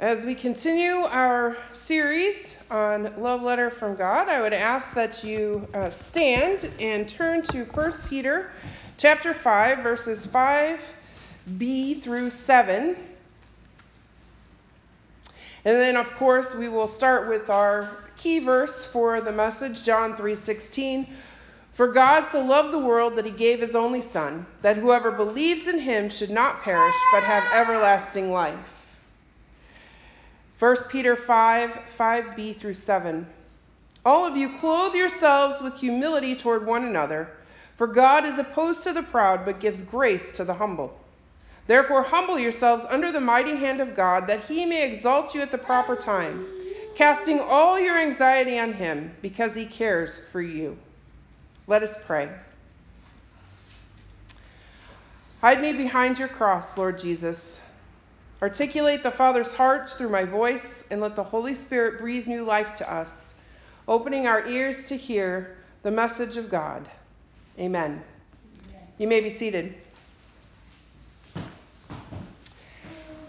As we continue our series on Love Letter from God, I would ask that you uh, stand and turn to 1 Peter chapter 5 verses 5b through 7. And then of course, we will start with our key verse for the message, John 3:16. For God so loved the world that he gave his only son, that whoever believes in him should not perish but have everlasting life. 1 Peter 5 5b through 7. All of you clothe yourselves with humility toward one another, for God is opposed to the proud, but gives grace to the humble. Therefore, humble yourselves under the mighty hand of God, that he may exalt you at the proper time, casting all your anxiety on him, because he cares for you. Let us pray. Hide me behind your cross, Lord Jesus. Articulate the Father's heart through my voice, and let the Holy Spirit breathe new life to us, opening our ears to hear the message of God. Amen. Amen. You may be seated.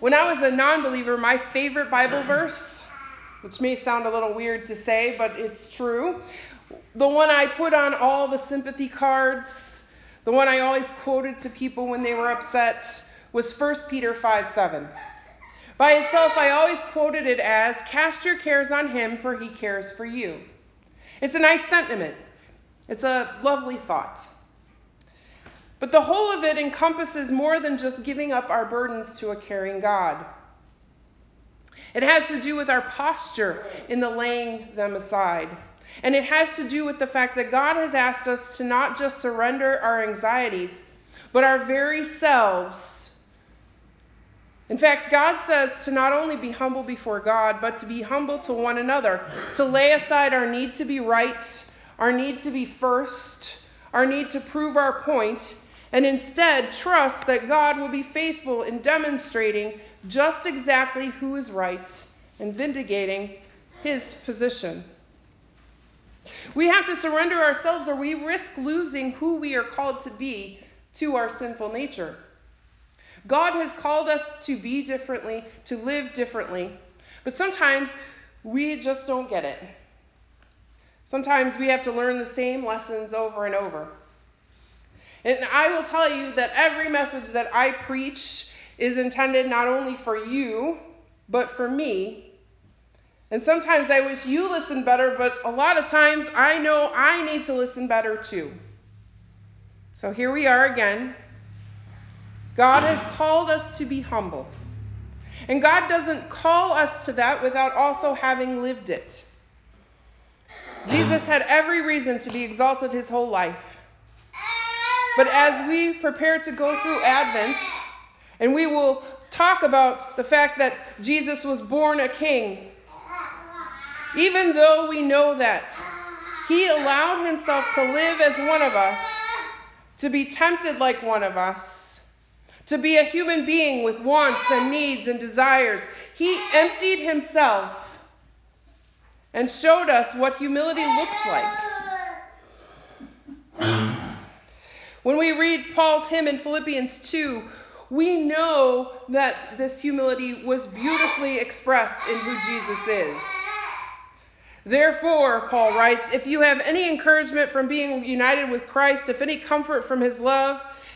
When I was a non believer, my favorite Bible verse, which may sound a little weird to say, but it's true, the one I put on all the sympathy cards, the one I always quoted to people when they were upset, was 1 Peter 5 7. By itself, I always quoted it as, Cast your cares on him, for he cares for you. It's a nice sentiment, it's a lovely thought. But the whole of it encompasses more than just giving up our burdens to a caring God. It has to do with our posture in the laying them aside. And it has to do with the fact that God has asked us to not just surrender our anxieties, but our very selves in fact, God says to not only be humble before God, but to be humble to one another, to lay aside our need to be right, our need to be first, our need to prove our point, and instead trust that God will be faithful in demonstrating just exactly who is right and vindicating his position. We have to surrender ourselves or we risk losing who we are called to be to our sinful nature. God has called us to be differently, to live differently, but sometimes we just don't get it. Sometimes we have to learn the same lessons over and over. And I will tell you that every message that I preach is intended not only for you, but for me. And sometimes I wish you listened better, but a lot of times I know I need to listen better too. So here we are again God has called us to be humble. And God doesn't call us to that without also having lived it. Jesus had every reason to be exalted his whole life. But as we prepare to go through Advent, and we will talk about the fact that Jesus was born a king, even though we know that, he allowed himself to live as one of us, to be tempted like one of us, to be a human being with wants and needs and desires. He emptied himself and showed us what humility looks like. When we read Paul's hymn in Philippians 2, we know that this humility was beautifully expressed in who Jesus is. Therefore, Paul writes, if you have any encouragement from being united with Christ, if any comfort from his love,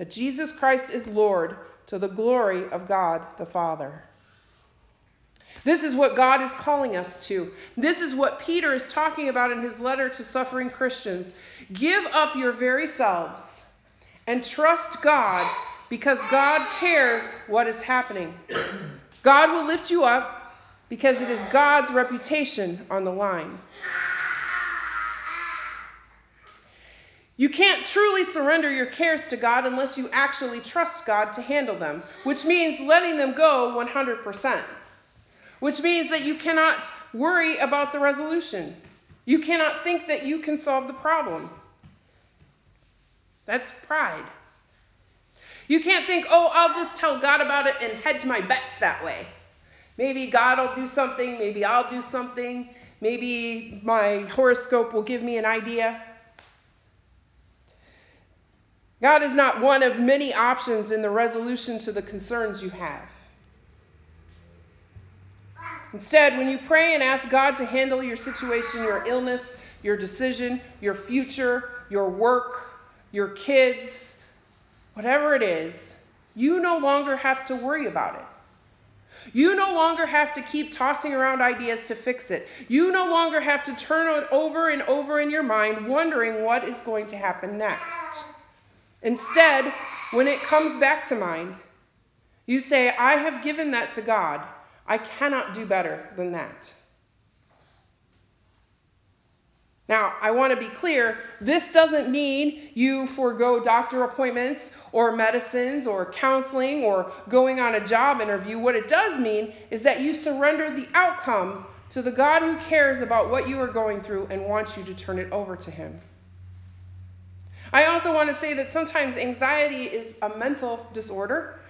that Jesus Christ is Lord to the glory of God the Father. This is what God is calling us to. This is what Peter is talking about in his letter to suffering Christians. Give up your very selves and trust God because God cares what is happening. God will lift you up because it is God's reputation on the line. You can't truly surrender your cares to God unless you actually trust God to handle them, which means letting them go 100%. Which means that you cannot worry about the resolution. You cannot think that you can solve the problem. That's pride. You can't think, oh, I'll just tell God about it and hedge my bets that way. Maybe God will do something, maybe I'll do something, maybe my horoscope will give me an idea. God is not one of many options in the resolution to the concerns you have. Instead, when you pray and ask God to handle your situation, your illness, your decision, your future, your work, your kids, whatever it is, you no longer have to worry about it. You no longer have to keep tossing around ideas to fix it. You no longer have to turn it over and over in your mind, wondering what is going to happen next. Instead, when it comes back to mind, you say, I have given that to God. I cannot do better than that. Now, I want to be clear this doesn't mean you forego doctor appointments or medicines or counseling or going on a job interview. What it does mean is that you surrender the outcome to the God who cares about what you are going through and wants you to turn it over to Him. I also want to say that sometimes anxiety is a mental disorder.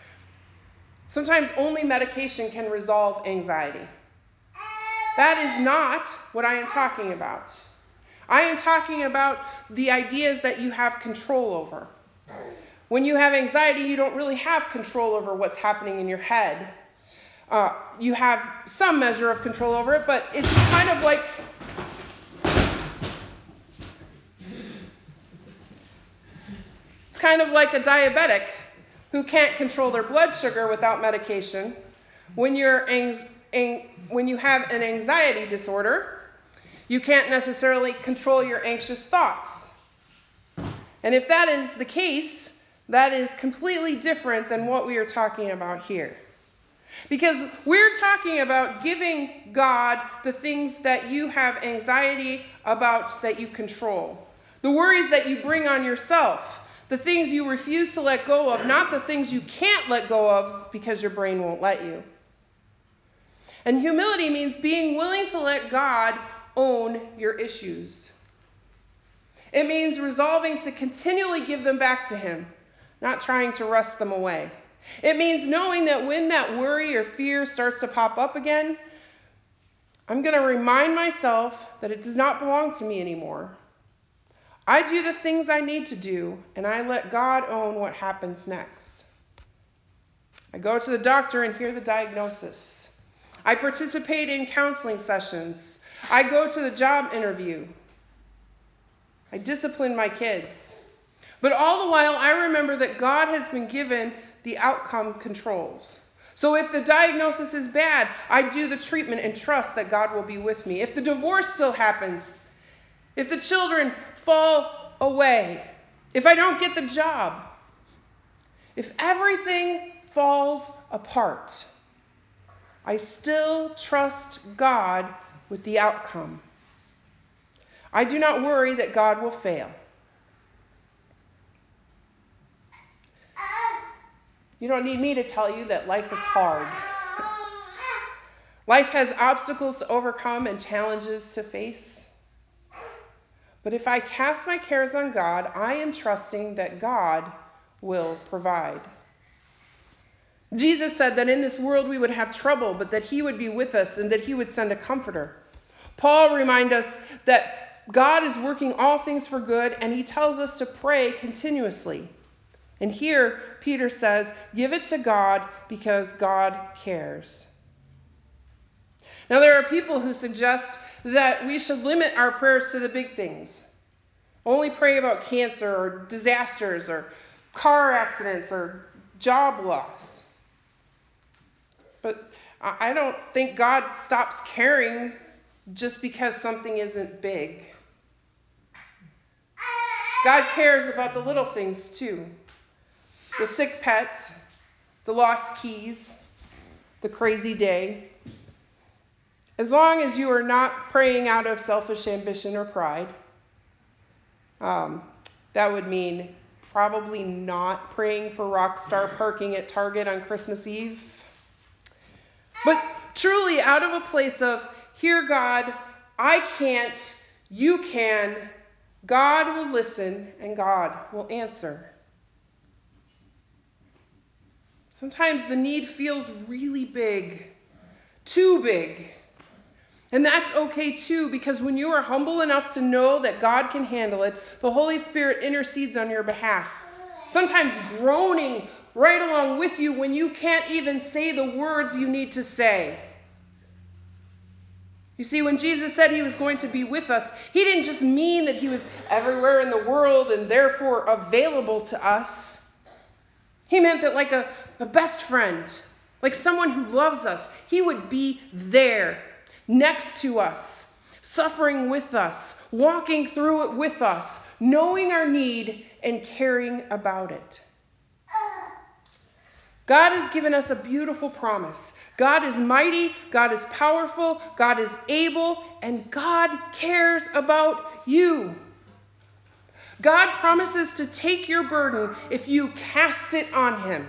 Sometimes only medication can resolve anxiety. That is not what I am talking about. I am talking about the ideas that you have control over. When you have anxiety, you don't really have control over what's happening in your head. Uh, you have some measure of control over it, but it's kind of like kind of like a diabetic who can't control their blood sugar without medication. When, you're ang- ang- when you have an anxiety disorder, you can't necessarily control your anxious thoughts. And if that is the case, that is completely different than what we are talking about here. Because we're talking about giving God the things that you have anxiety about that you control, the worries that you bring on yourself, the things you refuse to let go of, not the things you can't let go of because your brain won't let you. And humility means being willing to let God own your issues. It means resolving to continually give them back to Him, not trying to wrest them away. It means knowing that when that worry or fear starts to pop up again, I'm going to remind myself that it does not belong to me anymore. I do the things I need to do, and I let God own what happens next. I go to the doctor and hear the diagnosis. I participate in counseling sessions. I go to the job interview. I discipline my kids. But all the while, I remember that God has been given the outcome controls. So if the diagnosis is bad, I do the treatment and trust that God will be with me. If the divorce still happens, if the children fall away, if I don't get the job, if everything falls apart, I still trust God with the outcome. I do not worry that God will fail. You don't need me to tell you that life is hard. Life has obstacles to overcome and challenges to face. But if I cast my cares on God, I am trusting that God will provide. Jesus said that in this world we would have trouble, but that he would be with us and that he would send a comforter. Paul reminds us that God is working all things for good, and he tells us to pray continuously. And here, Peter says, Give it to God because God cares. Now, there are people who suggest that we should limit our prayers to the big things. Only pray about cancer or disasters or car accidents or job loss. But I don't think God stops caring just because something isn't big. God cares about the little things too the sick pet, the lost keys, the crazy day. As long as you are not praying out of selfish ambition or pride, um, that would mean probably not praying for Rockstar parking at Target on Christmas Eve. But truly, out of a place of, Here, God, I can't, you can, God will listen and God will answer. Sometimes the need feels really big, too big. And that's okay too, because when you are humble enough to know that God can handle it, the Holy Spirit intercedes on your behalf. Sometimes groaning right along with you when you can't even say the words you need to say. You see, when Jesus said he was going to be with us, he didn't just mean that he was everywhere in the world and therefore available to us. He meant that, like a, a best friend, like someone who loves us, he would be there next to us, suffering with us, walking through it with us, knowing our need and caring about it. God has given us a beautiful promise. God is mighty, God is powerful, God is able, and God cares about you. God promises to take your burden if you cast it on Him.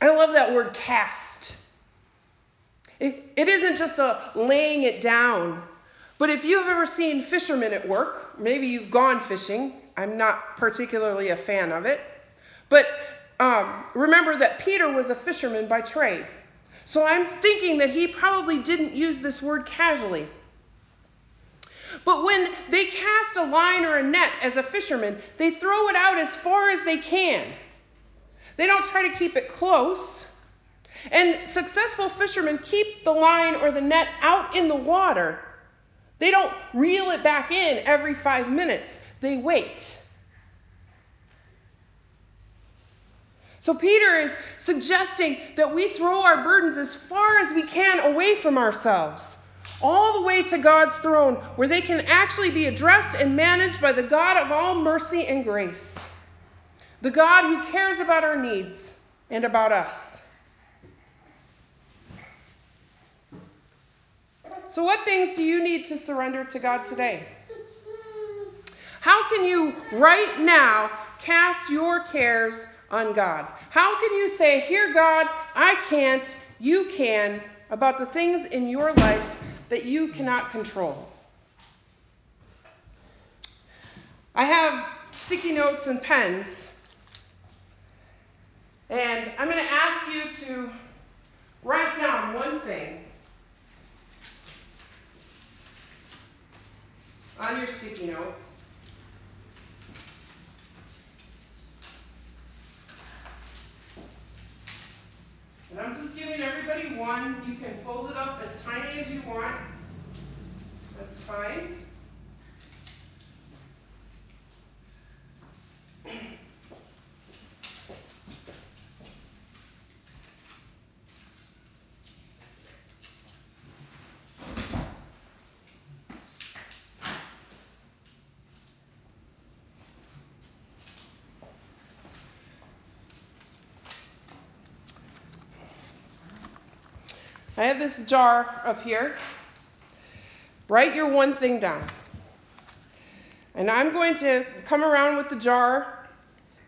I love that word cast. It, it isn't just a laying it down. But if you've ever seen fishermen at work, maybe you've gone fishing. I'm not particularly a fan of it. But um, remember that Peter was a fisherman by trade. So I'm thinking that he probably didn't use this word casually. But when they cast a line or a net as a fisherman, they throw it out as far as they can. They don't try to keep it close. And successful fishermen keep the line or the net out in the water. They don't reel it back in every five minutes, they wait. So Peter is suggesting that we throw our burdens as far as we can away from ourselves, all the way to God's throne, where they can actually be addressed and managed by the God of all mercy and grace, the God who cares about our needs and about us. So, what things do you need to surrender to God today? How can you right now cast your cares on God? How can you say, Here, God, I can't, you can, about the things in your life that you cannot control? I have sticky notes and pens, and I'm going to ask you to write down one thing on your sticky note. And I'm just giving everybody one. You can fold it up as tiny as you want. That's fine. I have this jar up here. Write your one thing down. And I'm going to come around with the jar,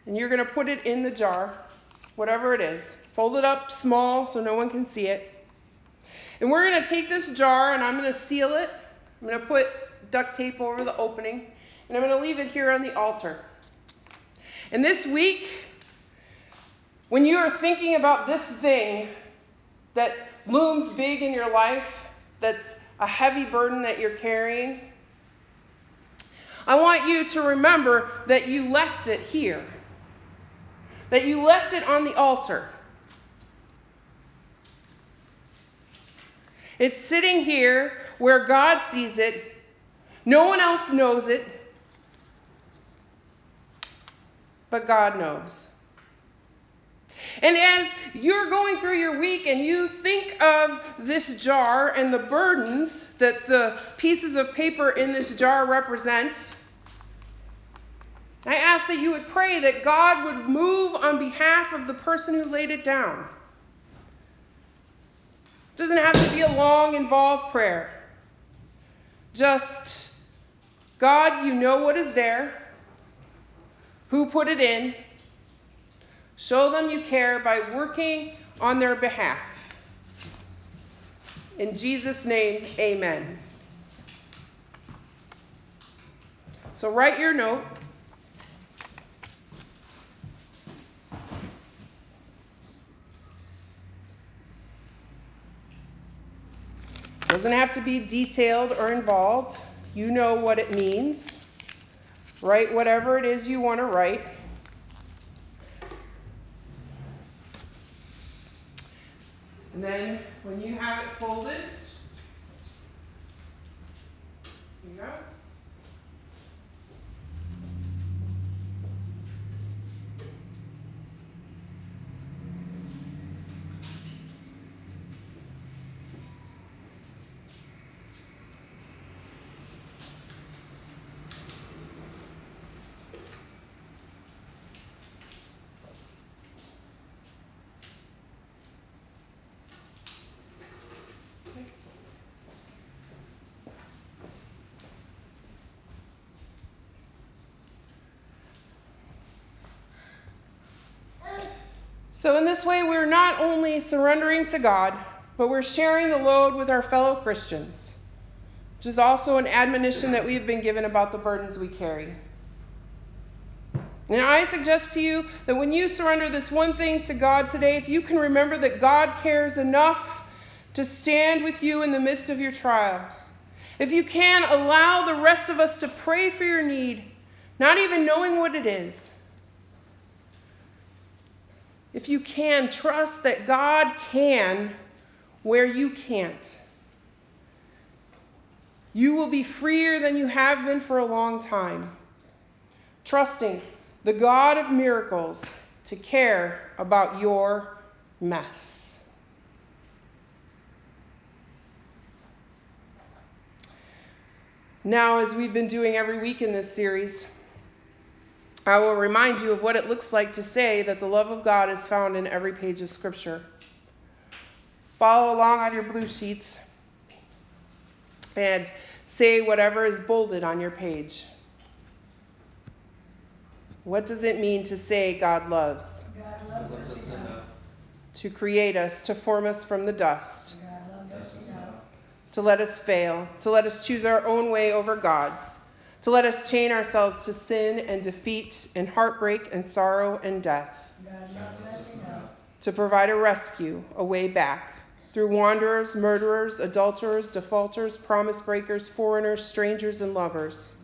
and you're going to put it in the jar, whatever it is. Fold it up small so no one can see it. And we're going to take this jar and I'm going to seal it. I'm going to put duct tape over the opening, and I'm going to leave it here on the altar. And this week, when you are thinking about this thing that looms big in your life, that's a heavy burden that you're carrying, I want you to remember that you left it here, that you left it on the altar. It's sitting here where God sees it, no one else knows it, but God knows. And as you're going through your week and you think of this jar and the burdens that the pieces of paper in this jar represent, I ask that you would pray that God would move on behalf of the person who laid it down. It doesn't have to be a long, involved prayer. Just, God, you know what is there, who put it in. Show them you care by working on their behalf. In Jesus' name, amen. So write your note. Doesn't have to be detailed or involved. You know what it means. Write whatever it is you want to write. And then when you have it folded, here you go. So, in this way, we're not only surrendering to God, but we're sharing the load with our fellow Christians, which is also an admonition that we have been given about the burdens we carry. And I suggest to you that when you surrender this one thing to God today, if you can remember that God cares enough to stand with you in the midst of your trial, if you can allow the rest of us to pray for your need, not even knowing what it is, if you can, trust that God can where you can't. You will be freer than you have been for a long time. Trusting the God of miracles to care about your mess. Now, as we've been doing every week in this series, I will remind you of what it looks like to say that the love of God is found in every page of Scripture. Follow along on your blue sheets and say whatever is bolded on your page. What does it mean to say God loves? God loves us enough. To create us, to form us from the dust. To let us fail, to let us choose our own way over God's to let us chain ourselves to sin and defeat and heartbreak and sorrow and death. To provide a rescue, a way back through wanderers, murderers, adulterers, defaulters, promise breakers, foreigners, strangers, and lovers.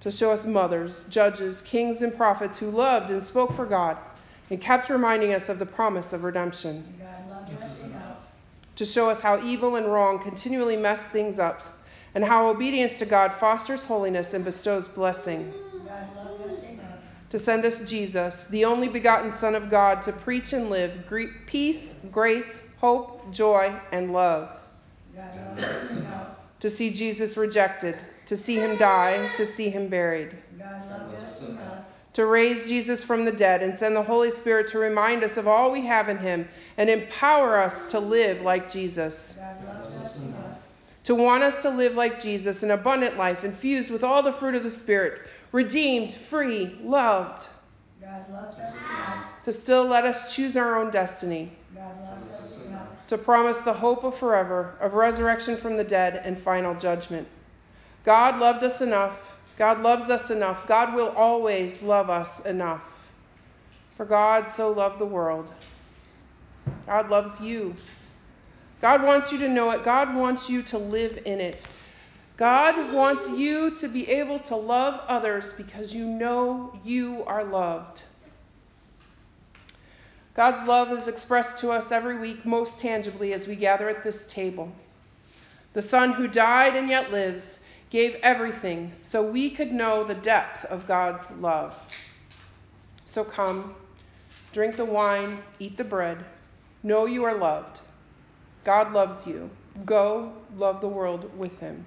To show us mothers, judges, kings, and prophets who loved and spoke for God and kept reminding us of the promise of redemption. To show us how evil and wrong continually mess things up and how obedience to God fosters holiness and bestows blessing. To send us Jesus, the only begotten Son of God, to preach and live peace, grace, hope, joy, and love. To see Jesus rejected, to see him die, to see him buried. To raise Jesus from the dead and send the Holy Spirit to remind us of all we have in him and empower us to live like Jesus to want us to live like Jesus, an abundant life infused with all the fruit of the Spirit, redeemed, free, loved. God loves us enough. To still let us choose our own destiny. God loves us enough. To promise the hope of forever, of resurrection from the dead, and final judgment. God loved us enough. God loves us enough. God will always love us enough. For God so loved the world. God loves you. God wants you to know it. God wants you to live in it. God wants you to be able to love others because you know you are loved. God's love is expressed to us every week most tangibly as we gather at this table. The Son who died and yet lives gave everything so we could know the depth of God's love. So come drink the wine, eat the bread. Know you are loved. God loves you. Go love the world with him.